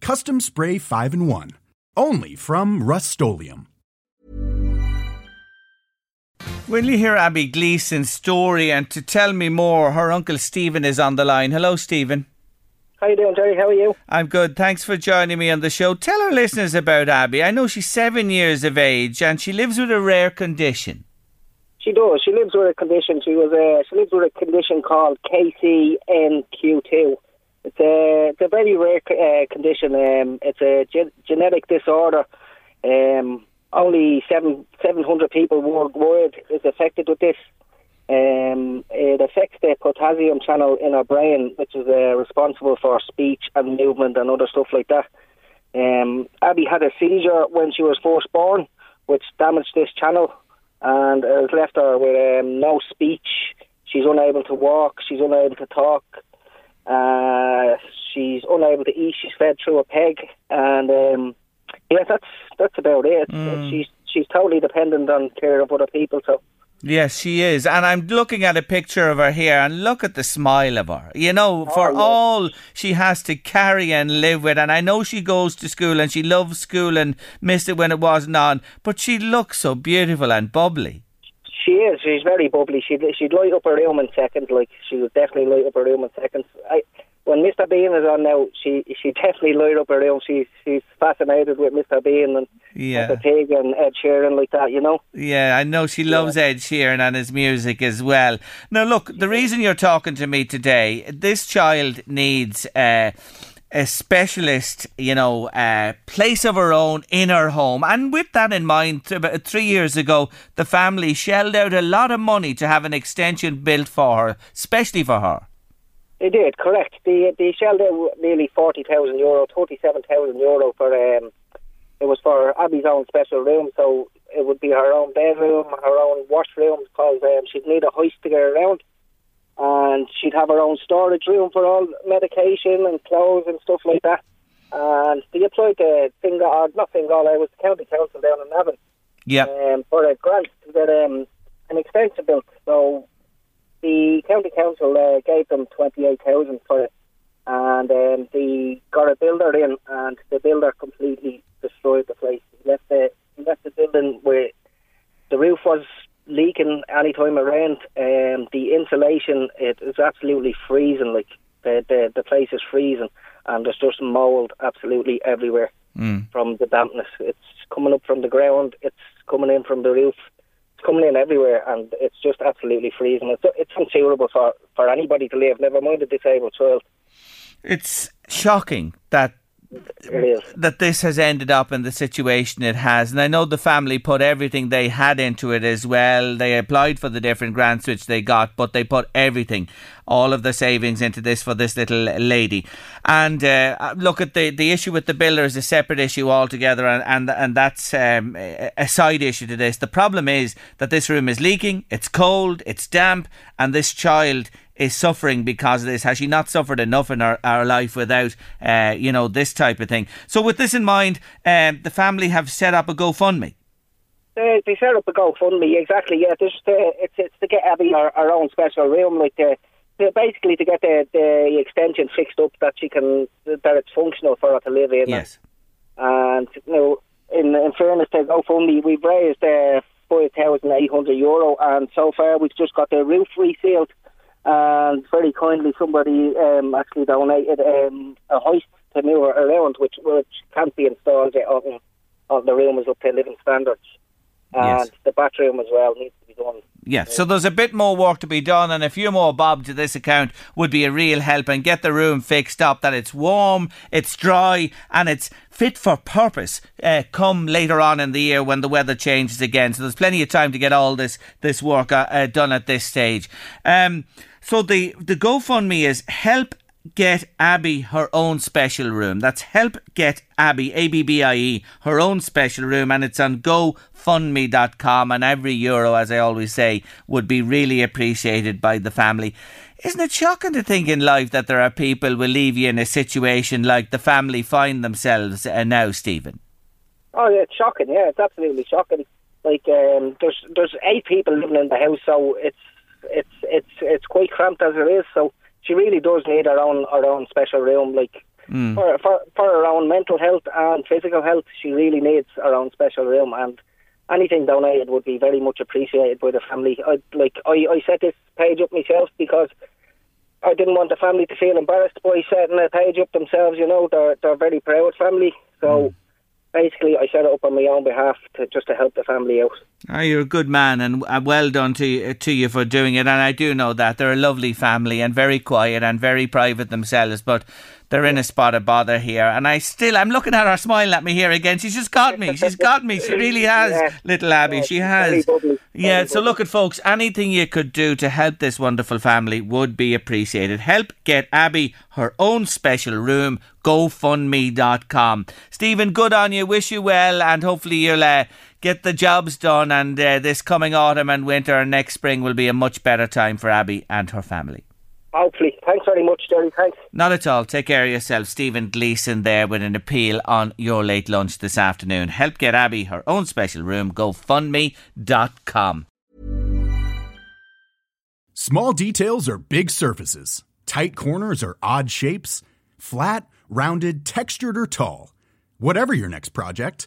Custom Spray 5 and 1. Only from Rust Will you hear Abby Gleason's story and to tell me more, her uncle Stephen is on the line. Hello, Stephen. How you doing, Terry? How are you? I'm good. Thanks for joining me on the show. Tell our listeners about Abby. I know she's seven years of age and she lives with a rare condition. She does. She lives with a condition. She was a. She lives with a condition called KCNQ2. It's a, it's a very rare uh, condition. Um, it's a ge- genetic disorder. Um, only seven seven hundred people worldwide is affected with this. Um, it affects the potassium channel in our brain, which is uh, responsible for speech and movement and other stuff like that. Um, Abby had a seizure when she was first born, which damaged this channel, and has left her with um, no speech. She's unable to walk. She's unable to talk. Uh, she's unable to eat. She's fed through a peg, and um, yeah, that's that's about it. Mm. She's she's totally dependent on care of other people. So Yes, she is. And I'm looking at a picture of her here and look at the smile of her. You know, oh, for all she has to carry and live with. And I know she goes to school and she loves school and missed it when it wasn't on, but she looks so beautiful and bubbly. She is. She's very bubbly. She'd, she'd light up her room in seconds. Like, she would definitely light up her room in seconds. I, when Mr. Bean is on now, she she definitely light up her room. She's she's fascinated with Mr. Bean and yeah. the pig and Ed Sheeran like that, you know. Yeah, I know she loves yeah. Ed Sheeran and his music as well. Now, look, the reason you're talking to me today, this child needs. Uh, a specialist, you know, uh, place of her own in her home. And with that in mind, about three years ago, the family shelled out a lot of money to have an extension built for her, especially for her. They did, correct. They they shelled out nearly forty thousand euro, thirty seven thousand euro for um it was for Abby's own special room, so it would be her own bedroom, her own washroom, because um, she'd need a hoist to get around, and she'd have her own storage room for all medication and clothes and stuff like that. And they applied the thing, or not Fingal, it was the county council down in Navan, yeah, um, for a grant to get um, an extension built. So the county council uh, gave them twenty eight thousand for it, and um, they got a builder in, and the builder completely destroyed the place. He left the he left the building where the roof was leaking any time rained. Um, the insulation it is absolutely freezing. Like the, the the place is freezing, and there's just mold absolutely everywhere mm. from the dampness. It's coming up from the ground. It's coming in from the roof It's coming in everywhere, and it's just absolutely freezing. It's it's unsuitable for for anybody to live. Never mind a disabled child. It's shocking that that this has ended up in the situation it has. And I know the family put everything they had into it as well. They applied for the different grants which they got, but they put everything, all of the savings into this for this little lady. And uh, look at the the issue with the builder is a separate issue altogether, and and, and that's um, a side issue to this. The problem is that this room is leaking. It's cold. It's damp, and this child is suffering because of this? Has she not suffered enough in her, her life without, uh, you know, this type of thing? So, with this in mind, um, the family have set up a GoFundMe. Uh, they set up a GoFundMe, exactly. Yeah, just, uh, it's it's to get Abby our, our own special room, like the, the, basically to get the, the extension fixed up that she can that it's functional for her to live in. Yes. And you know, in in fairness to GoFundMe, we've raised uh, five thousand eight hundred euro, and so far we've just got the roof resealed and very kindly somebody um, actually donated um, a hoist to her around, which which can't be installed yet on, of the room is up to living standards, and Yes. the bathroom as well needs to be done. Yeah, so there's a bit more work to be done, and a few more bob to this account would be a real help and get the room fixed up that it's warm, it's dry, and it's fit for purpose. Uh, come later on in the year when the weather changes again, so there's plenty of time to get all this this work uh, uh, done at this stage. Um, so the the GoFundMe is help get Abby her own special room. That's help get Abby, A B B I E, her own special room, and it's on GoFundMe.com. And every euro, as I always say, would be really appreciated by the family. Isn't it shocking to think in life that there are people will leave you in a situation like the family find themselves uh, now, Stephen? Oh, yeah, it's shocking. Yeah, it's absolutely shocking. Like, um, there's there's eight people living in the house, so it's it's it's it's quite cramped as it is. So she really does need her own her own special room. Like mm. for, for for her own mental health and physical health, she really needs her own special room. And anything donated would be very much appreciated by the family. I like I I set this page up myself because. I didn't want the family to feel embarrassed by setting a page up themselves. You know, they're they're a very proud family. So mm. basically, I set it up on my own behalf to just to help the family out. Oh, you're a good man, and uh, well done to you, to you for doing it. And I do know that they're a lovely family and very quiet and very private themselves, but they're in a spot of bother here. And I still, I'm looking at her smiling at me here again. She's just got me. She's got me. She really has, Yeah. little Abby. Yeah, she has. Yeah. So look at folks. Anything you could do to help this wonderful family would be appreciated. Help get Abby her own special room. GoFundMe.com. Stephen, good on you. Wish you well, and hopefully you'll. Uh, Get the jobs done, and uh, this coming autumn and winter and next spring will be a much better time for Abby and her family. Hopefully. Thanks very much, Jerry. Thanks. Not at all. Take care of yourself. Stephen Gleeson there with an appeal on your late lunch this afternoon. Help get Abby her own special room. GoFundMe.com. Small details are big surfaces. Tight corners are odd shapes. Flat, rounded, textured, or tall. Whatever your next project,